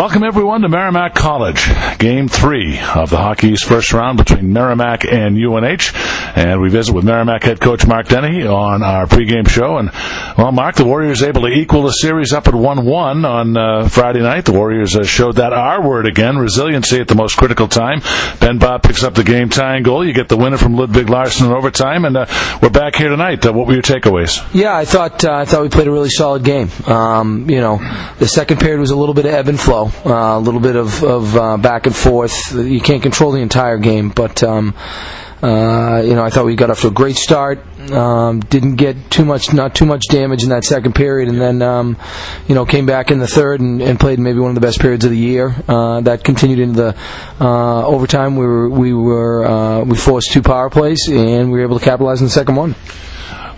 Welcome everyone to Merrimack College. Game three of the Hockey's first round between Merrimack and UNH. And we visit with Merrimack head coach Mark Dennehy on our pregame show. And, well, Mark, the Warriors able to equal the series up at 1-1 on uh, Friday night. The Warriors uh, showed that R word again, resiliency at the most critical time. Ben Bob picks up the game tying goal. You get the winner from Ludvig Larsson in overtime. And uh, we're back here tonight. Uh, what were your takeaways? Yeah, I thought uh, I thought we played a really solid game. Um, you know, the second period was a little bit of ebb and flow uh, a little bit of, of uh, back and forth. You can't control the entire game, but um, uh, you know I thought we got off to a great start. Um, didn't get too much, not too much damage in that second period, and then um, you know came back in the third and, and, played maybe one of the best periods of the year. Uh, that continued into the uh, overtime. We were we were uh, we forced two power plays, and we were able to capitalize in the second one.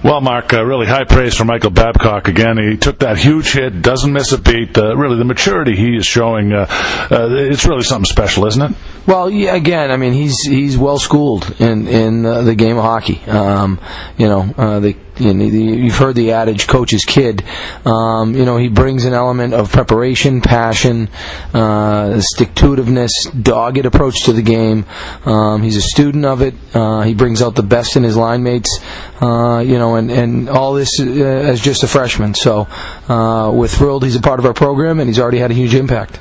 Well, Mark, uh, really high praise for Michael Babcock again. He took that huge hit, doesn't miss a beat. Uh, really, the maturity he is showing, uh, uh it's really something special, isn't it? Well, yeah, again, I mean, he's he's well schooled in in uh, the game of hockey. Um, you know, uh, the you know, you've heard the adage "coach's kid." Um, you know, he brings an element of preparation, passion, uh, stick-to-itiveness, dogged approach to the game. Um, he's a student of it. Uh, he brings out the best in his line mates. Uh, you know, and, and all this uh, as just a freshman. So uh, we're thrilled he's a part of our program, and he's already had a huge impact.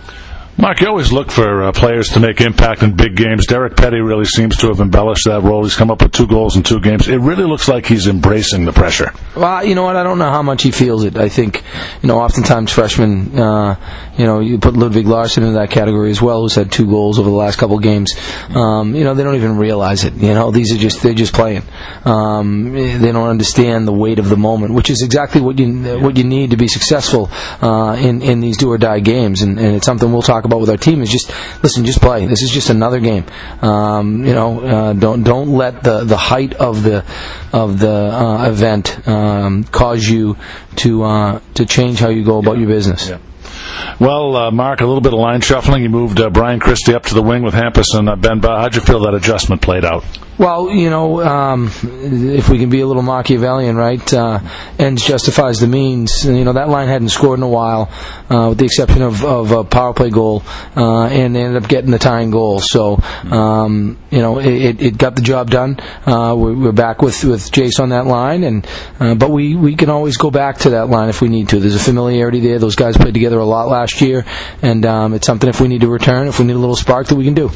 Mark, you always look for uh, players to make impact in big games. Derek Petti really seems to have embellished that role. He's come up with two goals in two games. It really looks like he's embracing the pressure. Well, you know what? I don't know how much he feels it. I think, you know, oftentimes freshmen, uh, you know, you put Ludvig Larsson into that category as well, who's had two goals over the last couple of games. Um, you know, they don't even realize it. You know, these are just they're just playing. Um, they don't understand the weight of the moment, which is exactly what you what you need to be successful uh, in in these do or die games, and, and it's something we'll talk talk about with our team is just listen, just play. This is just another game. Um, you know, uh, don't don't let the, the height of the of the uh, event um, cause you to uh, to change how you go about your business. Yeah. Well, uh, Mark, a little bit of line shuffling. You moved uh, Brian Christie up to the wing with Hampus and uh, Ben. How'd you feel that adjustment played out? Well, you know, um, if we can be a little Machiavellian, right? Uh, ends justifies the means. You know, that line hadn't scored in a while, uh, with the exception of, of a power play goal, uh, and they ended up getting the tying goal. So, um, you know, it, it, got the job done. Uh, we're, back with, with Jace on that line, and uh, but we, we can always go back to that line if we need to. There's a familiarity there. Those guys played together a lot last year, and um, it's something if we need to return, if we need a little spark, that we can do.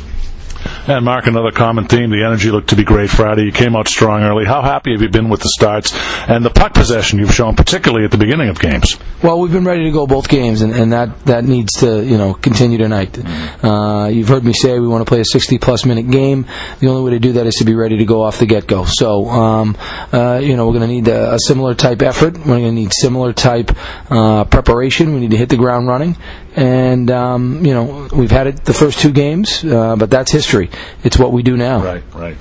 And Mark, another common theme, the energy looked to be great Friday. You came out strong early. How happy have you been with the starts and the puck possession you've shown, particularly at the beginning of games? Well, we've been ready to go both games, and, and that, that needs to you know continue tonight. Uh, you've heard me say we want to play a 60 plus minute game. The only way to do that is to be ready to go off the get go. So, um, uh, you know, we're going to need a, a, similar type effort. We're going to need similar type uh, preparation. We need to hit the ground running, and um, you know we've had it the first two games, uh, but that's history. It's what we do now. Right, right.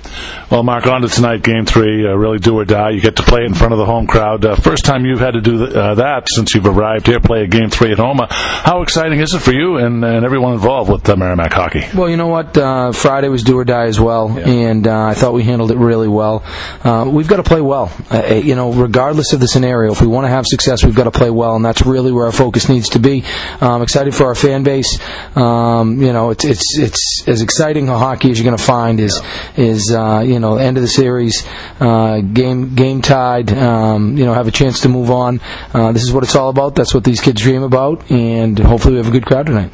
Well, Mark, on to tonight, game three. Uh, really do or die. You get to play it in front of the home crowd. Uh, first time you've had to do th- uh, that since you've arrived here. Play a game three at home. Uh, how exciting is it for you and, and everyone involved with Merrimack hockey? Well, you know what? Uh, Friday was do or die as well, yeah. and I thought we handled it really well. we've got to play well. you know, regardless of the scenario, if we want to have success, we've got to play well, and that's really where our focus needs to be. Um, excited for our fan base. Um, you know, it's it's it's as exciting a hockey you're going to find is is uh, you know end of the series, uh, game game tied. Um, you know, have a chance to move on. Uh, this is what it's all about. That's what these kids dream about, and hopefully we have a good crowd tonight.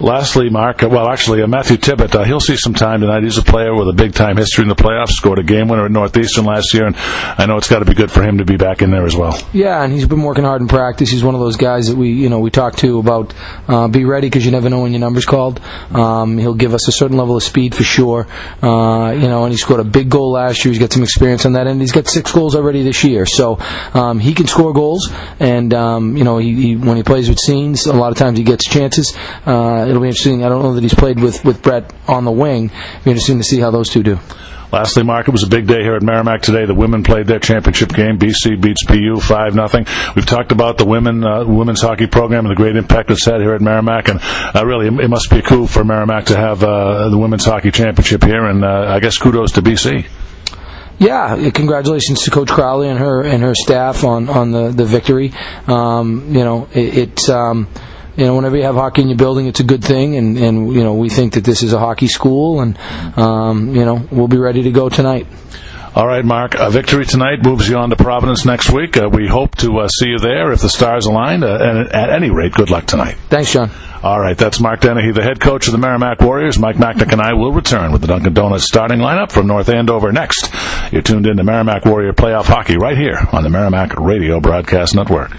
Lastly, Mark, well, actually, uh, Matthew Tibbett, uh, he'll see some time tonight. He's a player with a big time history in the playoffs, scored a game winner at Northeastern last year, and I know it's got to be good for him to be back in there as well. Yeah, and he's been working hard in practice. He's one of those guys that we, you know, we talk to about uh, be ready because you never know when your number's called. Um, he'll give us a certain level of speed for sure. Uh, you know, and he scored a big goal last year. He's got some experience on that end. He's got six goals already this year, so um, he can score goals. And um, you know, he, he, when he plays with scenes, a lot of times he gets chances. It'll be interesting. I don't know that he's played with, with Brett on the wing. It'll be interesting to see how those two do. Lastly, Mark, it was a big day here at Merrimack today. The women played their championship game. BC beats BU five nothing. We've talked about the women uh, women's hockey program and the great impact it's had here at Merrimack, and uh, really, it must be a coup for Merrimack to have uh, the women's hockey championship here. And uh, I guess kudos to BC. Yeah, congratulations to Coach Crowley and her and her staff on on the the victory. Um, you know, it. it um, you know, whenever you have hockey in your building, it's a good thing, and and you know, we think that this is a hockey school, and um, you know, we'll be ready to go tonight. All right, Mark. A victory tonight moves you on to Providence next week. Uh, we hope to uh, see you there if the stars align. Uh, and at any rate, good luck tonight. Thanks, John. All right, that's Mark Dennehy, the head coach of the Merrimack Warriors. Mike Macknick and I will return with the Dunkin' Donuts starting lineup from North Andover next. You're tuned in to Merrimack Warrior Playoff Hockey right here on the Merrimack Radio Broadcast Network.